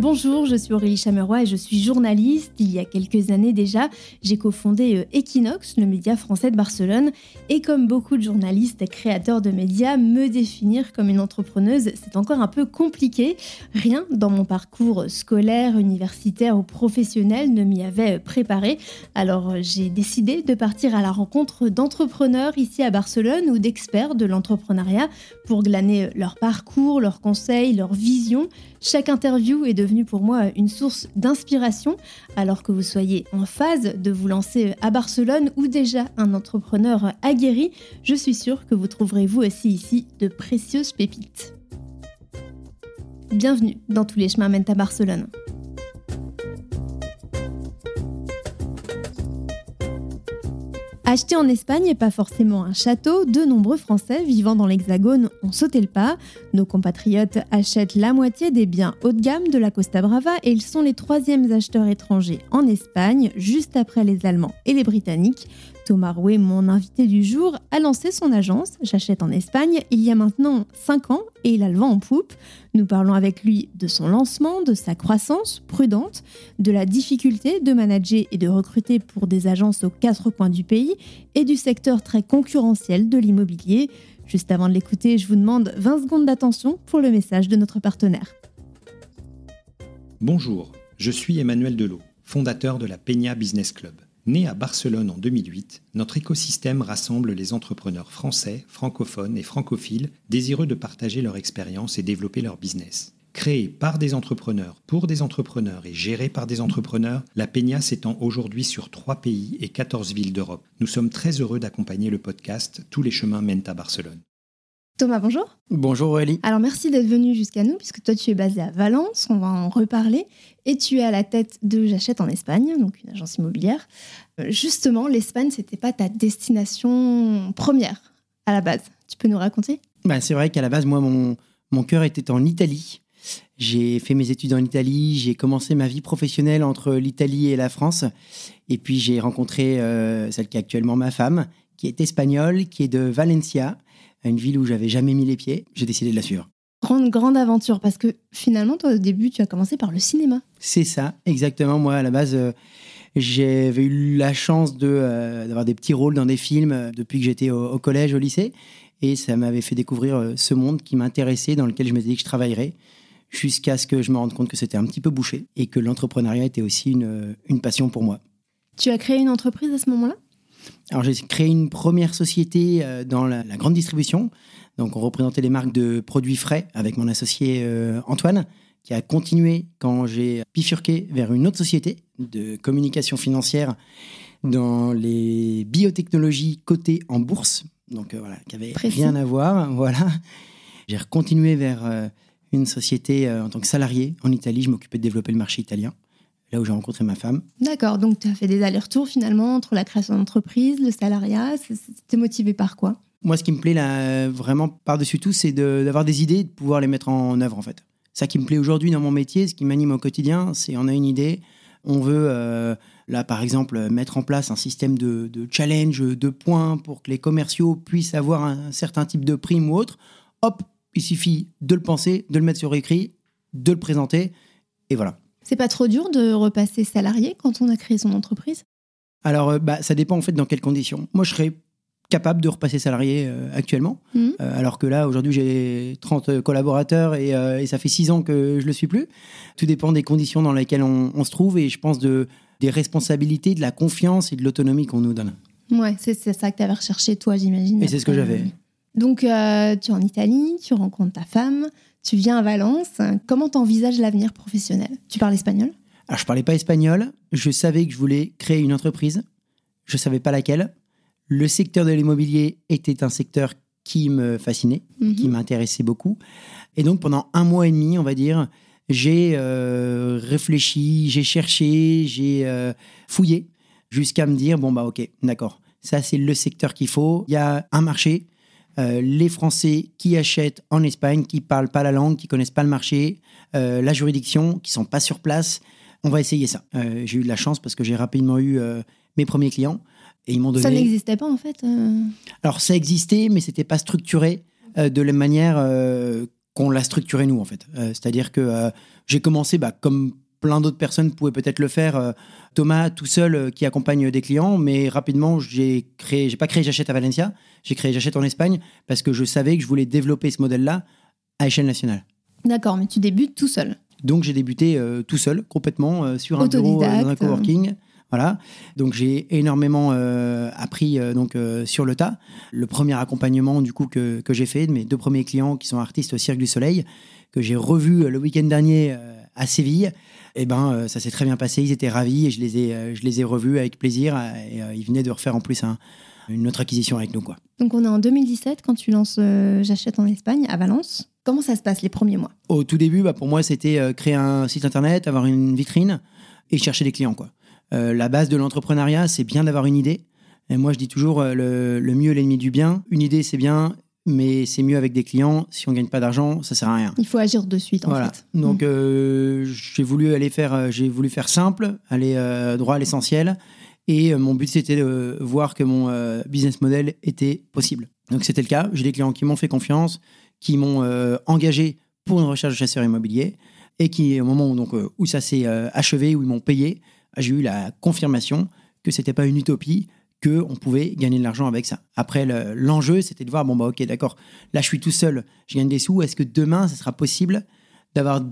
Bonjour, je suis Aurélie Chameroy et je suis journaliste. Il y a quelques années déjà, j'ai cofondé euh, Equinox, le média français de Barcelone. Et comme beaucoup de journalistes et créateurs de médias, me définir comme une entrepreneuse, c'est encore un peu compliqué. Rien dans mon parcours scolaire, universitaire ou professionnel ne m'y avait préparé. Alors j'ai décidé de partir à la rencontre d'entrepreneurs ici à Barcelone ou d'experts de l'entrepreneuriat pour glaner leur parcours, leurs conseils, leurs visions. Chaque interview est devenue pour moi une source d'inspiration, alors que vous soyez en phase de vous lancer à Barcelone ou déjà un entrepreneur aguerri, je suis sûre que vous trouverez vous aussi ici de précieuses pépites. Bienvenue dans Tous les chemins mènent à Barcelone. Acheter en Espagne et pas forcément un château, de nombreux Français vivant dans l'Hexagone ont sauté le pas. Nos compatriotes achètent la moitié des biens haut de gamme de la Costa Brava et ils sont les troisièmes acheteurs étrangers en Espagne, juste après les Allemands et les Britanniques. Thomas Rouet, mon invité du jour, a lancé son agence J'achète en Espagne il y a maintenant 5 ans et il a le vent en poupe. Nous parlons avec lui de son lancement, de sa croissance prudente, de la difficulté de manager et de recruter pour des agences aux quatre coins du pays et du secteur très concurrentiel de l'immobilier. Juste avant de l'écouter, je vous demande 20 secondes d'attention pour le message de notre partenaire. Bonjour, je suis Emmanuel Delot, fondateur de la Peña Business Club. Né à Barcelone en 2008, notre écosystème rassemble les entrepreneurs français, francophones et francophiles désireux de partager leur expérience et développer leur business. Créé par des entrepreneurs, pour des entrepreneurs et géré par des entrepreneurs, la Peña s'étend aujourd'hui sur 3 pays et 14 villes d'Europe. Nous sommes très heureux d'accompagner le podcast Tous les chemins mènent à Barcelone. Thomas, bonjour. Bonjour Aurélie. Alors merci d'être venu jusqu'à nous, puisque toi tu es basé à Valence, on va en reparler, et tu es à la tête de J'achète en Espagne, donc une agence immobilière. Euh, justement, l'Espagne, c'était pas ta destination première à la base. Tu peux nous raconter? Bah, C'est vrai qu'à la base, moi, mon, mon cœur était en Italie. J'ai fait mes études en Italie, j'ai commencé ma vie professionnelle entre l'Italie et la France, et puis j'ai rencontré euh, celle qui est actuellement ma femme, qui est espagnole, qui est de Valencia à une ville où j'avais jamais mis les pieds. J'ai décidé de la suivre. Grande, grande aventure, parce que finalement, toi, au début, tu as commencé par le cinéma. C'est ça, exactement. Moi, à la base, euh, j'avais eu la chance de, euh, d'avoir des petits rôles dans des films euh, depuis que j'étais au, collège, au lycée. Et ça m'avait fait découvrir ce monde qui m'intéressait, dans lequel je me dit que je travaillerais, jusqu'à ce que je me rende compte que c'était un petit peu bouché et que l'entrepreneuriat était aussi une, une passion pour moi. Tu as créé une entreprise à ce moment-là? Alors j'ai créé une première société euh, dans la, grande distribution. Donc on représentait les marques de produits frais avec mon associé euh, Antoine, qui a continué quand j'ai bifurqué vers une autre société de communication financière dans les biotechnologies cotées en bourse. Donc euh, voilà, qui avait rien à voir. Voilà. J'ai continué vers une société en tant que salarié en Italie. Je m'occupais de développer le marché italien là où j'ai rencontré ma femme. D'accord, donc tu as fait des allers-retours finalement entre la création d'entreprise, le salariat. C'était motivé par quoi? Moi, ce qui me plaît là, vraiment par-dessus tout, c'est d'avoir des idées et de pouvoir les mettre en œuvre en fait. Ça qui me plaît aujourd'hui dans mon métier, ce qui m'anime au quotidien, c'est on a une idée, on veut euh, là par exemple mettre en place un système de, de, challenge de points pour que les commerciaux puissent avoir un certain type de prime ou autre. Hop, il suffit de le penser, de le mettre sur écrit, de le présenter, et voilà. C'est pas trop dur de repasser salarié quand on a créé son entreprise? Alors, euh, bah, ça dépend en fait dans quelles conditions. Moi, je serais capable de repasser salarié euh, actuellement, mmh. euh, alors que là, aujourd'hui, j'ai 30 collaborateurs et, ça fait 6 ans que je ne le suis plus. Tout dépend des conditions dans lesquelles on, se trouve et je pense de, des responsabilités, de la confiance et de l'autonomie qu'on nous donne. Ouais, c'est ça que tu avais recherché, toi, j'imagine. Et c'est ce que j'avais. Donc, tu es en Italie, tu rencontres ta femme, tu viens à Valence. Comment t'envisages l'avenir professionnel? Tu parles espagnol? Alors, je parlais pas espagnol. Je savais que je voulais créer une entreprise. Je savais pas laquelle. Le secteur de l'immobilier était un secteur qui me fascinait, mhm. qui m'intéressait beaucoup. Et donc, pendant un mois et demi, on va dire, j'ai euh, réfléchi, j'ai cherché, j'ai euh, fouillé jusqu'à me dire bon, bah, ok, d'accord, ça, c'est le secteur qu'il faut. Il y a un marché, euh, les Français qui achètent en Espagne, qui parlent pas la langue, qui connaissent pas le marché, euh, la juridiction, qui sont pas sur place. On va essayer ça. Euh, j'ai eu de la chance parce que j'ai rapidement eu mes premiers clients et ils m'ont donné. Ça n'existait pas en fait. Alors ça existait, mais c'était pas structuré de la manière qu'on l'a structuré nous en fait. C'est-à-dire que j'ai commencé bah, comme plein d'autres personnes pouvaient peut-être le faire. Thomas tout seul qui accompagne des clients, mais rapidement j'ai créé, j'ai pas créé J'achète à Valencia, j'ai créé J'achète en Espagne parce que je savais que je voulais développer ce modèle-là à échelle nationale. D'accord, mais tu débutes tout seul. Donc j'ai débuté tout seul, complètement sur un bureau dans un coworking. Voilà. Donc j'ai énormément euh, appris euh, donc euh, sur le tas. Le premier accompagnement du coup que, que j'ai fait de mes deux premiers clients qui sont artistes au Cirque du Soleil que j'ai revu le week-end dernier à Séville. Et eh ben ça s'est très bien passé. Ils étaient ravis et je les ai je les ai revus avec plaisir. Et ils venaient de refaire en plus une autre acquisition avec nous quoi. Donc on est en 2017 quand tu lances J'achète en Espagne à Valence. Comment ça se passe les premiers mois? Au tout début, bah, pour moi, c'était créer un site internet, avoir une vitrine et chercher des clients. Quoi. Euh, la base de l'entrepreneuriat, c'est bien d'avoir une idée. Et moi, je dis toujours, euh, le, mieux est l'ennemi du bien. Une idée, c'est bien, mais c'est mieux avec des clients. Si on gagne pas d'argent, ça sert à rien. Il faut agir de suite, en fait. Donc, mm. euh, j'ai voulu aller faire, j'ai voulu faire simple, aller droit à l'essentiel. Et mon but, c'était de voir que mon business model était possible. Donc, c'était le cas. J'ai des clients qui m'ont fait confiance, qui m'ont engagé pour une recherche de chasseur immobilier et qui, au moment où, donc, où ça s'est achevé, où ils m'ont payé, j'ai eu la confirmation que c'était pas une utopie, qu'on pouvait gagner de l'argent avec ça. Après, l'enjeu, c'était de voir, bon, bah, ok, d'accord, là, je suis tout seul, je gagne des sous. Est-ce que demain, ce sera possible d'avoir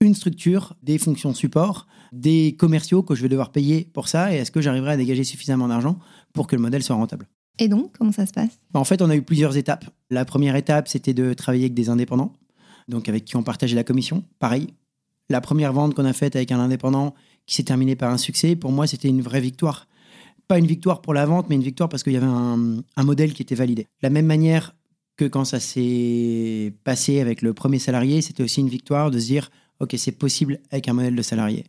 une structure, des fonctions support, des commerciaux que je vais devoir payer pour ça Et est-ce que j'arriverai à dégager suffisamment d'argent pour que le modèle soit rentable? Et donc, comment ça se passe? Bah, En fait, on a eu plusieurs étapes. La première étape, c'était de travailler avec des indépendants, donc avec qui on partageait la commission. Pareil, la première vente qu'on a faite avec un indépendant, qui s'est terminé par un succès, pour moi, c'était une vraie victoire. Pas une victoire pour la vente, mais une victoire parce qu'il y avait un, modèle qui était validé. La même manière que quand ça s'est passé avec le premier salarié, c'était aussi une victoire de se dire, OK, c'est possible avec un modèle de salarié.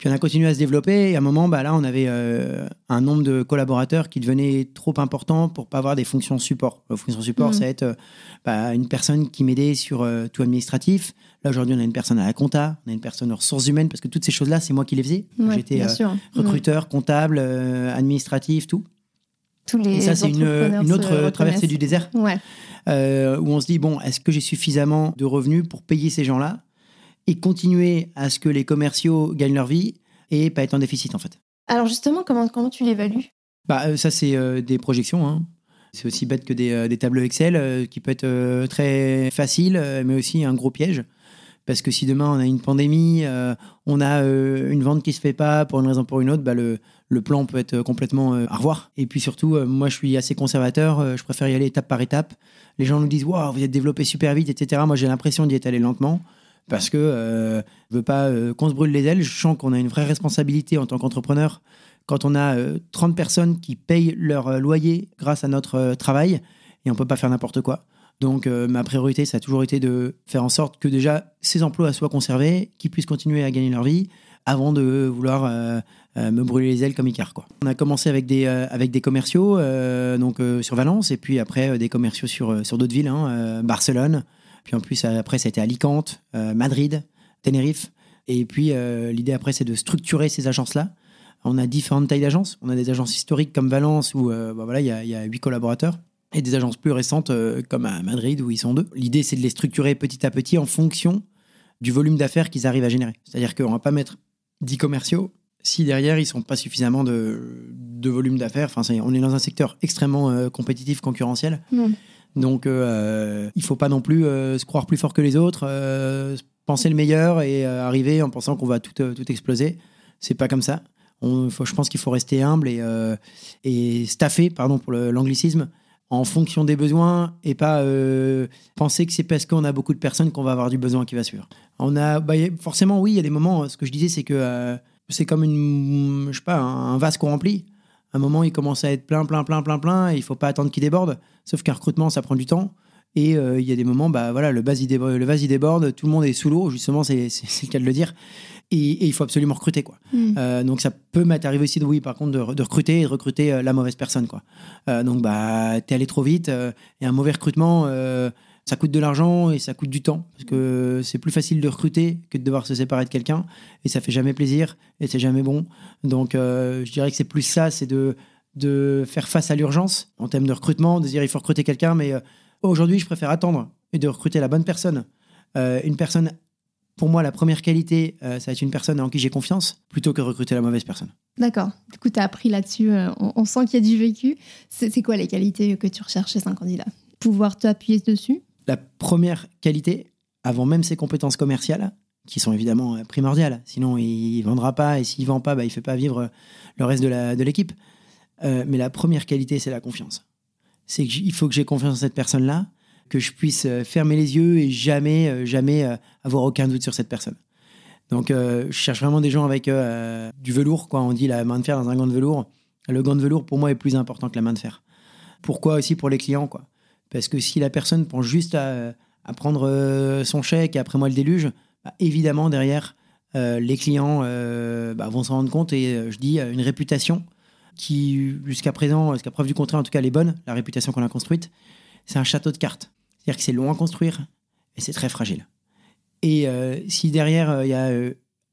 Puis on a continué à se développer et à un moment, bah là, on avait euh, un nombre de collaborateurs qui devenait trop important pour pas avoir des fonctions support. Les fonctions support, mmh. ça va être euh, bah, une personne qui m'aidait sur euh, tout administratif. Là, aujourd'hui, on a une personne à la compta, on a une personne aux ressources humaines, parce que toutes ces choses-là, c'est moi qui les faisais. J'étais recruteur, comptable, administratif, tout. Tous les et ça, c'est une, une, autre traversée du désert. Ouais. où on se dit, bon, est-ce que j'ai suffisamment de revenus pour payer ces gens-là? Et continuer à ce que les commerciaux gagnent leur vie et pas être en déficit en fait. Alors justement, comment, comment tu l'évalues? Bah, euh, Ça, c'est euh, des projections. Hein. C'est aussi bête que des, euh, des tableaux Excel qui peut être très facile, mais aussi un gros piège. Parce que si demain on a une pandémie, on a une vente qui se fait pas pour une raison ou pour une autre, bah, le, le plan peut être complètement à revoir. Et puis surtout, moi je suis assez conservateur, je préfère y aller étape par étape. Les gens nous disent Waouh, vous êtes développé super vite, etc. Moi j'ai l'impression d'y être allé lentement parce que euh, je veux pas euh, qu'on se brûle les ailes. Je sens qu'on a une vraie responsabilité en tant qu'entrepreneur quand on a 30 euh, personnes qui payent leur loyer grâce à notre travail et on peut pas faire n'importe quoi. Donc ma priorité, ça a toujours été de faire en sorte que déjà ces emplois soient conservés, qu'ils puissent continuer à gagner leur vie avant de vouloir me brûler les ailes comme Icar. On a commencé avec des, avec des commerciaux donc, sur Valence et puis après des commerciaux sur, sur d'autres villes, hein, Barcelone, puis en plus, après, ça a été Alicante, euh, Madrid, Tenerife. Et puis, euh, l'idée après, c'est de structurer ces agences-là. On a différentes tailles d'agences. On a des agences historiques comme Valence, où euh, bah voilà, il y, a huit collaborateurs. Et des agences plus récentes comme à Madrid, où ils sont deux. L'idée, c'est de les structurer petit à petit en fonction du volume d'affaires qu'ils arrivent à générer. C'est-à-dire qu'on ne va pas mettre 10 commerciaux si derrière ils sont pas suffisamment de, volume d'affaires. Enfin, on est dans un secteur extrêmement compétitif, concurrentiel. Donc, euh, il faut pas non plus euh, se croire plus fort que les autres, euh, penser le meilleur et euh, arriver en pensant qu'on va tout, tout exploser. C'est pas comme ça. Je pense qu'il faut rester humble et, et staffer, pardon pour l'anglicisme, en fonction des besoins et pas penser que c'est parce qu'on a beaucoup de personnes qu'on va avoir du besoin qui va suivre. On a, bah, forcément, oui, il y a des moments. Ce que je disais, c'est que c'est comme une, je sais pas, un vase qu'on remplit un moment, il commence à être plein, plein, plein, plein, plein, et il faut pas attendre qu'il déborde. Sauf qu'un recrutement, ça prend du temps. Et euh, il y a des moments, bah voilà, le vase il déborde, le vase, il déborde tout le monde est sous l'eau, justement, c'est le cas de le dire. Et, il faut absolument recruter, quoi. Hmm. Euh, donc ça peut m'arriver aussi, de, oui, par contre, de, recruter et de recruter euh, la mauvaise personne, quoi. donc bah, t'es allé trop vite, et un mauvais recrutement ça coûte de l'argent et ça coûte du temps parce que c'est plus facile de recruter que de devoir se séparer de quelqu'un et ça fait jamais plaisir et c'est jamais bon. Donc euh, je dirais que c'est plus ça, c'est de, de faire face à l'urgence en termes de recrutement, de dire il faut recruter quelqu'un, mais euh, aujourd'hui je préfère attendre et de recruter la bonne personne une personne, pour moi, la première qualité, ça va être une personne en qui j'ai confiance, plutôt que recruter la mauvaise personne. D'accord. Du coup, tu as appris là-dessus. On, on, sent qu'il y a du vécu. C'est quoi les qualités que tu recherches chez un candidat? Pouvoir t'appuyer dessus? La première qualité, avant même ses compétences commerciales, qui sont évidemment euh, primordiales. Sinon, il vendra pas, et s'il vend pas, bah, il fait pas vivre le reste de l'équipe. Euh, mais la première qualité, c'est la confiance. C'est qu'il faut que j'ai confiance en cette personne-là, que je puisse euh, fermer les yeux et jamais, jamais avoir aucun doute sur cette personne. Donc, je cherche vraiment des gens avec du velours, quoi. On dit la main de fer dans un gant de velours. Le gant de velours, pour moi, est plus important que la main de fer. Pourquoi aussi pour les clients, quoi Parce que si la personne pense juste à, prendre son chèque et après moi le déluge, bah, évidemment, derrière, euh, les clients euh, bah, vont s'en rendre compte et euh, je dis une réputation qui, jusqu'à présent, jusqu'à preuve du contraire, en tout cas, elle est bonne, la réputation qu'on a construite, c'est un château de cartes. C'est-à-dire que c'est long à construire et c'est très fragile. Et si derrière, il y a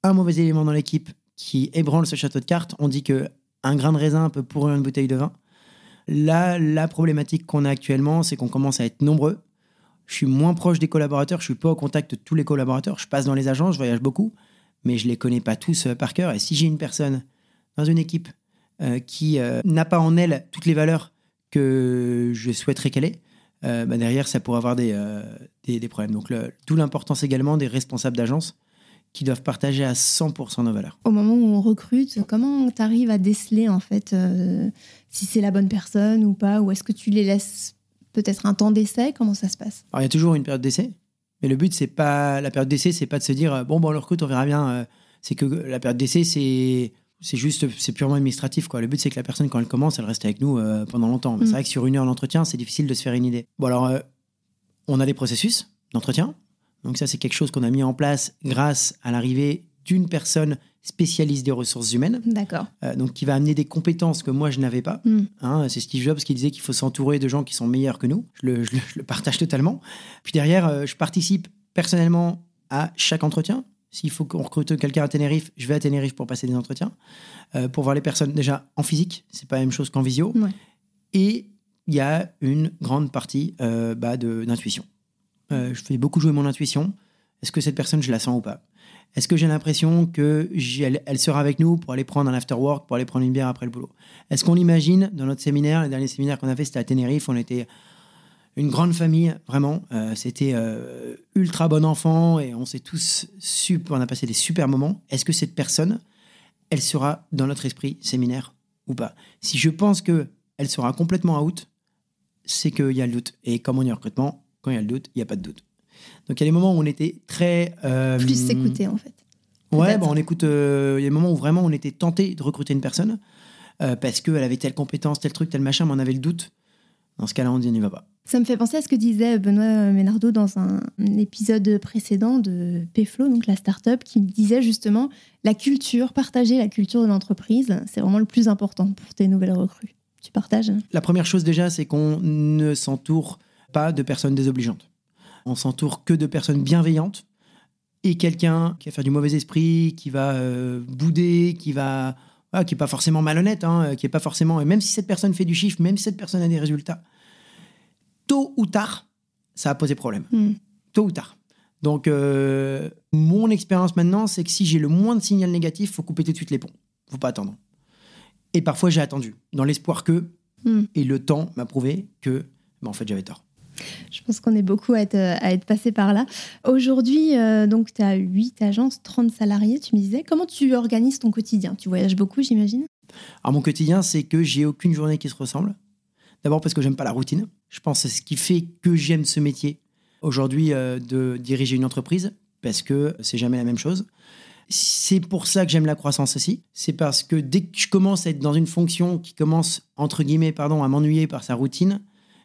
un mauvais élément dans l'équipe qui ébranle ce château de cartes, on dit que un grain de raisin peut pourrir une bouteille de vin. Là, la problématique qu'on a actuellement, c'est qu'on commence à être nombreux je suis moins proche des collaborateurs, je suis pas au contact de tous les collaborateurs. Je passe dans les agences, je voyage beaucoup, mais je les connais pas tous euh, par cœur. Et si j'ai une personne dans une équipe euh, qui euh, n'a pas en elle toutes les valeurs que je souhaiterais qu'elle ait, bah, derrière, ça pourrait avoir des, des, problèmes. Donc, d'où l'importance également des responsables d'agence qui doivent partager à 100% nos valeurs. Au moment où on recrute, comment tu arrives à déceler en fait si c'est la bonne personne ou pas Ou est-ce que tu les laisses peut-être un temps d'essai? Comment ça se passe? Alors, il y a toujours une période d'essai. Mais le but, c'est pas la période d'essai, c'est pas de se dire bon, bon, on le recrute, on verra bien. Euh, c'est que la période d'essai, c'est c'est juste, c'est purement administratif. Quoi. Le but, c'est que la personne, quand elle commence, elle reste avec nous euh, pendant longtemps. C'est mm. vrai que sur une heure d'entretien, c'est difficile de se faire une idée. Bon, alors, euh, on a des processus d'entretien. Donc, ça, c'est quelque chose qu'on a mis en place grâce à l'arrivée d'une personne spécialiste des ressources humaines. D'accord. Euh, donc, qui va amener des compétences que moi, je n'avais pas. Hmm. Hein, c'est Steve Jobs qui disait qu'il faut s'entourer de gens qui sont meilleurs que nous. Je le, partage totalement. Puis derrière, euh, je participe personnellement à chaque entretien. S'il faut qu'on recrute quelqu'un à Tenerife, je vais à Tenerife pour passer des entretiens, euh, pour voir les personnes déjà en physique. C'est pas la même chose qu'en visio. Et il y a une grande partie bah, d'intuition. Je fais beaucoup jouer mon intuition. Est-ce que cette personne, je la sens ou pas? Est-ce que j'ai l'impression qu'elle elle sera avec nous pour aller prendre un after work, pour aller prendre une bière après le boulot? Est-ce qu'on imagine dans notre séminaire, les derniers séminaires qu'on a fait, c'était à Tenerife, on était une grande famille, vraiment. Euh, c'était euh, ultra bon enfant et on s'est tous super, on a passé des super moments. Est-ce que cette personne, elle sera dans notre esprit séminaire ou pas? Si je pense que elle sera complètement out, c'est qu'il y a le doute. Et comme on est en recrutement, quand il y a le doute, il n'y a pas de doute. Donc il y a des moments où on était très... Euh, Plus s'écouter en fait. Ouais, bah, on écoute. Euh, il y a des moments où vraiment on était tenté de recruter une personne euh, parce qu'elle avait telle compétence, tel truc, tel machin, mais on avait le doute. Dans ce cas-là, on dit on n'y va pas. Ça me fait penser à ce que disait Benoît Ménardo dans un, épisode précédent de PFLO, donc la start-up, qui disait justement la culture, partager la culture de l'entreprise, c'est vraiment le plus important pour tes nouvelles recrues. Tu partages La première chose déjà, c'est qu'on ne s'entoure pas de personnes désobligeantes on s'entoure que de personnes bienveillantes et quelqu'un qui va faire du mauvais esprit, qui va euh, bouder, qui va qui est pas forcément malhonnête, hein, qui est pas forcément même si cette personne fait du chiffre, même si cette personne a des résultats, tôt ou tard, ça va poser problème. Hmm. Tôt ou tard. Donc euh, mon expérience maintenant, c'est que si j'ai le moins de signal négatif, faut couper tout de suite les ponts. Faut pas attendre. Et parfois j'ai attendu, dans l'espoir que, hmm. et le temps m'a prouvé que, ben, en fait j'avais tort. Je pense qu'on est beaucoup à être, passé par là. Aujourd'hui, euh, donc, tu as 8 agences, 30 salariés, tu me disais. Comment tu organises ton quotidien? Tu voyages beaucoup, j'imagine? Mon quotidien, c'est que j'ai aucune journée qui se ressemble. D'abord parce que j'aime pas la routine. Je pense que c'est ce qui fait que j'aime ce métier aujourd'hui euh, de diriger une entreprise parce que c'est jamais la même chose. C'est pour ça que j'aime la croissance aussi. C'est parce que dès que je commence à être dans une fonction qui commence, entre guillemets, pardon, à m'ennuyer par sa routine,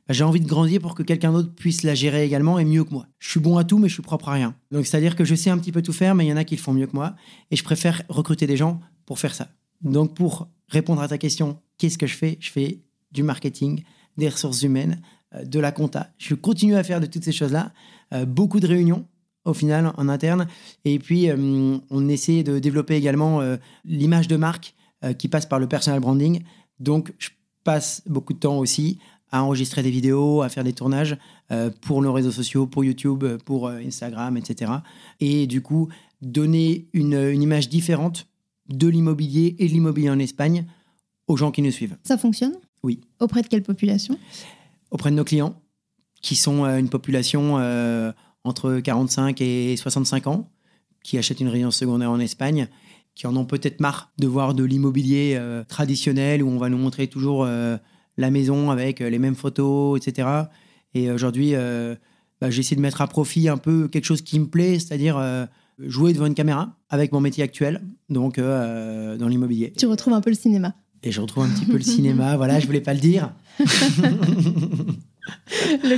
bah, j'ai envie de grandir pour que quelqu'un d'autre puisse la gérer également et mieux que moi. Je suis bon à tout, mais je suis propre à rien. Donc, c'est-à-dire que je sais un petit peu tout faire, mais il y en a qui le font mieux que moi. Et je préfère recruter des gens pour faire ça. Donc, pour répondre à ta question, qu'est-ce que je fais? Je fais du marketing, des ressources humaines, euh, de la compta. Je continue à faire de toutes ces choses-là. Euh, beaucoup de réunions au final en interne. Et puis, euh, on essaie de développer également l'image de marque qui passe par le personal branding. Donc, je passe beaucoup de temps aussi à enregistrer des vidéos, à faire des tournages euh, pour nos réseaux sociaux, pour YouTube, pour euh, Instagram, etc. Et du coup, donner une, une image différente de l'immobilier et de l'immobilier en Espagne aux gens qui nous suivent. Ça fonctionne? Oui. Auprès de quelle population? Auprès de nos clients, qui sont euh, une population euh, entre 45 et 65 ans, qui achètent une résidence secondaire en Espagne, qui en ont peut-être marre de voir de l'immobilier euh, traditionnel où on va nous montrer toujours euh, la maison avec euh, les mêmes photos, etc. Et aujourd'hui, euh, bah, j'ai essayé de mettre à profit un peu quelque chose qui me plaît, c'est-à-dire euh, jouer devant une caméra avec mon métier actuel, donc euh, dans l'immobilier. Tu retrouves un peu le cinéma. Et je retrouve un petit peu le cinéma, voilà, je voulais pas le dire. le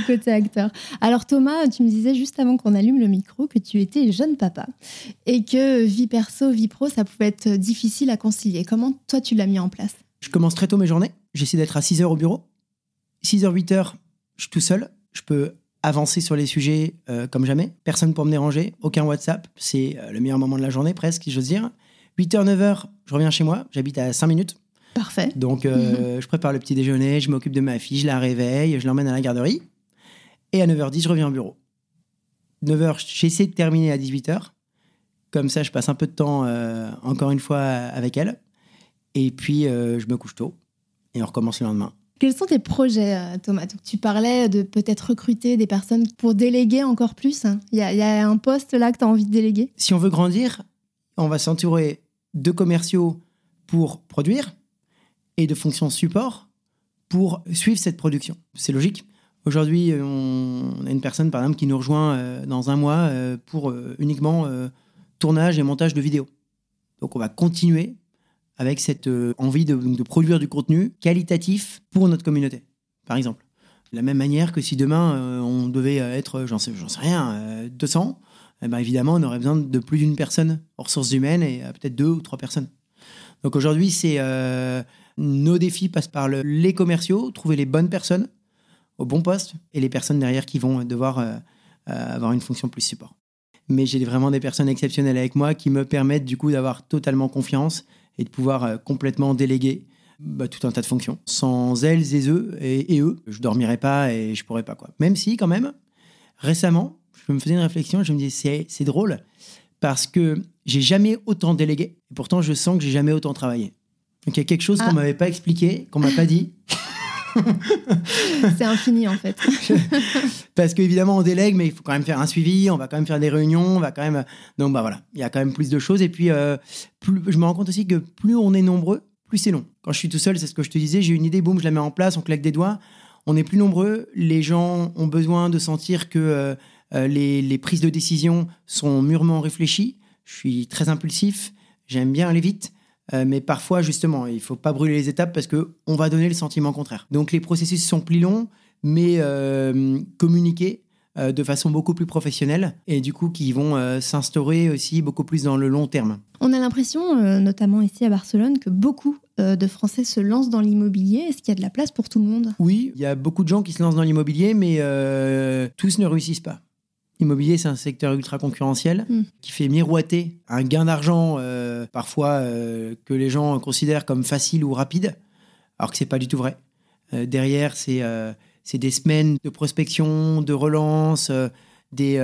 côté acteur. Alors Thomas, tu me disais juste avant qu'on allume le micro que tu étais jeune papa et que vie perso, vie pro, ça pouvait être difficile à concilier. Comment toi tu l'as mis en place? Je commence très tôt mes journées. J'essaie d'être à 6 heures au bureau. 6 h 8 heures, je suis tout seul. Je peux avancer sur les sujets euh, comme jamais. Personne pour me déranger. Aucun WhatsApp. C'est euh, le meilleur moment de la journée, presque, si j'ose dire. 8 h, 9 h, je reviens chez moi. J'habite à 5 minutes. Parfait. Donc, euh, je prépare le petit déjeuner, je m'occupe de ma fille, je la réveille, je l'emmène à la garderie. Et à 9h10, je reviens au bureau. 9h, j'essaie de terminer à 18h. Comme ça, je passe un peu de temps, euh, encore une fois, avec elle. Et puis, euh, je me couche tôt. Et on recommence le lendemain. Quels sont tes projets, euh, Thomas Donc, Tu parlais de peut-être recruter des personnes pour déléguer encore plus. Il y, a- il y a un poste là que tu as envie de déléguer? Si on veut grandir, on va s'entourer de commerciaux pour produire et de fonctions support pour suivre cette production. C'est logique. Aujourd'hui, euh, on a une personne, par exemple, qui nous rejoint dans un mois pour uniquement tournage et montage de vidéos. Donc, on va continuer avec cette euh, envie de, produire du contenu qualitatif pour notre communauté, par exemple. De la même manière que si demain, euh, on devait être, j'en sais, rien, euh, 200, eh ben, évidemment, on aurait besoin de plus d'une personne en ressources humaines et euh, peut-être deux ou trois personnes. Donc aujourd'hui, c'est euh, nos défis passent par le- les commerciaux, trouver les bonnes personnes au bon poste et les personnes derrière qui vont devoir euh, euh, avoir une fonction plus support. Mais j'ai vraiment des personnes exceptionnelles avec moi qui me permettent du coup d'avoir totalement confiance et de pouvoir euh, complètement déléguer bah, tout un tas de fonctions. Sans elles et eux, et, et eux, je dormirais pas et je pourrais pas quoi. Même si quand même, récemment, je me faisais une réflexion, je me disais c'est c'est drôle parce que j'ai jamais autant délégué et pourtant je sens que j'ai jamais autant travaillé. Donc il y a quelque chose Ah. qu'on m'avait pas expliqué, qu'on m'a pas dit. C'est infini en fait. Parce qu'évidemment, on délègue, mais il faut quand même faire un suivi, on va quand même faire des réunions, on va quand même. Donc, bah voilà, il y a quand même plus de choses. Et puis, euh, je me rends compte aussi que plus on est nombreux, plus c'est long. Quand je suis tout seul, c'est ce que je te disais, j'ai une idée, boum, je la mets en place, on claque des doigts. On est plus nombreux, les gens ont besoin de sentir que euh, euh, les, les prises de décision sont mûrement réfléchies. Je suis très impulsif, j'aime bien aller vite. Euh, mais parfois, justement, il faut pas brûler les étapes parce que on va donner le sentiment contraire. Donc, les processus sont plus longs, mais euh, communiqués euh, de façon beaucoup plus professionnelle et du coup qui vont euh, s'instaurer aussi beaucoup plus dans le long terme. On a l'impression, euh, notamment ici à Barcelone, que beaucoup euh, de Français se lancent dans l'immobilier. Est-ce qu'il y a de la place pour tout le monde? Oui, il y a beaucoup de gens qui se lancent dans l'immobilier, mais tous ne réussissent pas. L'immobilier, c'est un secteur ultra concurrentiel Mm. qui fait miroiter un gain d'argent euh, parfois euh, que les gens considèrent comme facile ou rapide, alors que c'est pas du tout vrai. Euh, derrière, c'est des semaines de prospection, de relance, des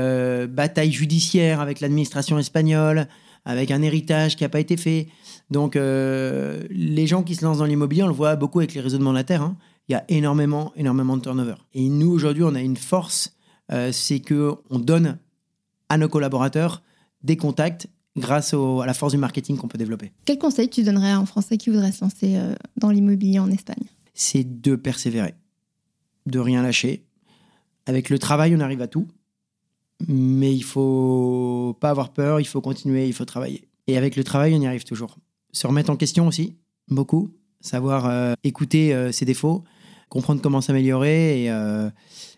batailles judiciaires avec l'administration espagnole, avec un héritage qui n'a pas été fait. Donc, les gens qui se lancent dans l'immobilier, on le voit beaucoup avec les réseaux de mandataires, hein, il y a énormément, énormément de turnover. Et nous, aujourd'hui, on a une force, c'est que on donne à nos collaborateurs des contacts grâce au- à la force du marketing qu'on peut développer. Quel conseil tu donnerais à un Français qui voudrait se lancer euh, dans l'immobilier en Espagne? C'est de persévérer, de rien lâcher. Avec le travail, on arrive à tout, mais il faut pas avoir peur, il faut continuer, il faut travailler. Et avec le travail, on y arrive toujours. Se remettre en question aussi, beaucoup, savoir euh, écouter euh, ses défauts, comprendre comment s'améliorer, et, euh,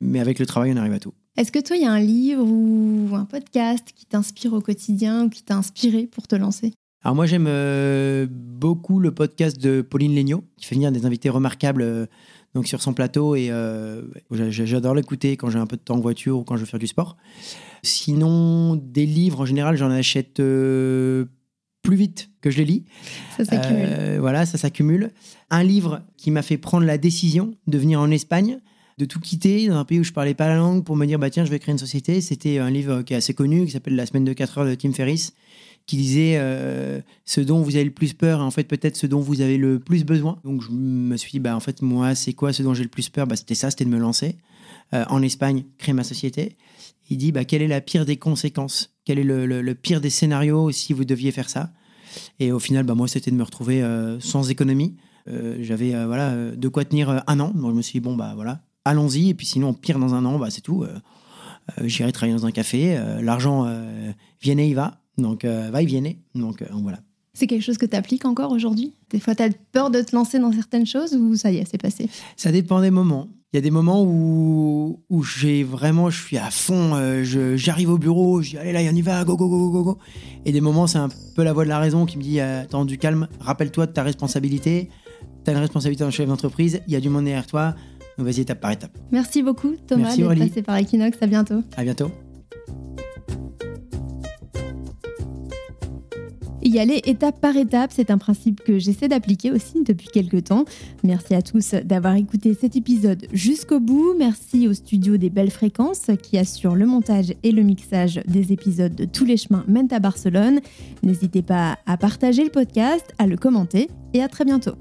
mais avec le travail, on arrive à tout. Est-ce que toi, il y a un livre ou un podcast qui t'inspire au quotidien ou qui t'a inspiré pour te lancer? Alors moi j'aime euh, beaucoup le podcast de Pauline Legnaud qui fait venir des invités remarquables euh, donc sur son plateau et euh, j'a- j'adore l'écouter quand j'ai un peu de temps en voiture ou quand je veux faire du sport. Sinon des livres en général j'en achète plus vite que je les lis. Ça s'accumule. Voilà, ça s'accumule. Un livre qui m'a fait prendre la décision de venir en Espagne, de tout quitter dans un pays où je parlais pas la langue pour me dire bah tiens je vais créer une société. C'était un livre qui est assez connu qui s'appelle La semaine de 4 heures de Tim Ferriss qui disait euh, ce dont vous avez le plus peur en fait peut-être ce dont vous avez le plus besoin. Donc je me suis dit bah en fait moi c'est quoi ce dont j'ai le plus peur? Bah, c'était ça, c'était de me lancer euh, en Espagne, créer ma société. Il dit bah quelle est la pire des conséquences, quel est le, pire des scénarios si vous deviez faire ça? Et au final bah moi c'était de me retrouver euh, sans économie. J'avais voilà de quoi tenir un an. Donc je me suis dit bon bah voilà allons-y et puis sinon pire dans un an bah c'est tout. J'irai travailler dans un café. L'argent vient et il va. Donc, euh, va y vienne. Donc, euh, voilà. C'est quelque chose que tu appliques encore aujourd'hui? Des fois, tu as peur de te lancer dans certaines choses ou ça y est, c'est passé? Ça dépend des moments. Il y a des moments où, où j'ai vraiment, je suis à fond, euh, j'arrive au bureau, je dis allez là, on y va, go, go, go, go, go. Et des moments, c'est un peu la voix de la raison qui me dit attends, du calme, rappelle-toi de ta responsabilité. Tu as une responsabilité en chef d'entreprise, il y a du monde derrière toi. Donc vas-y, étape par étape. Merci beaucoup, Thomas, d'être passé par Equinox. À bientôt. À bientôt. y aller étape par étape, c'est un principe que j'essaie d'appliquer aussi depuis quelques temps. Merci à tous d'avoir écouté cet épisode jusqu'au bout. Merci au studio des Belles Fréquences qui assure le montage et le mixage des épisodes de Tous les chemins mènent à Barcelone. N'hésitez pas à partager le podcast, à le commenter et à très bientôt.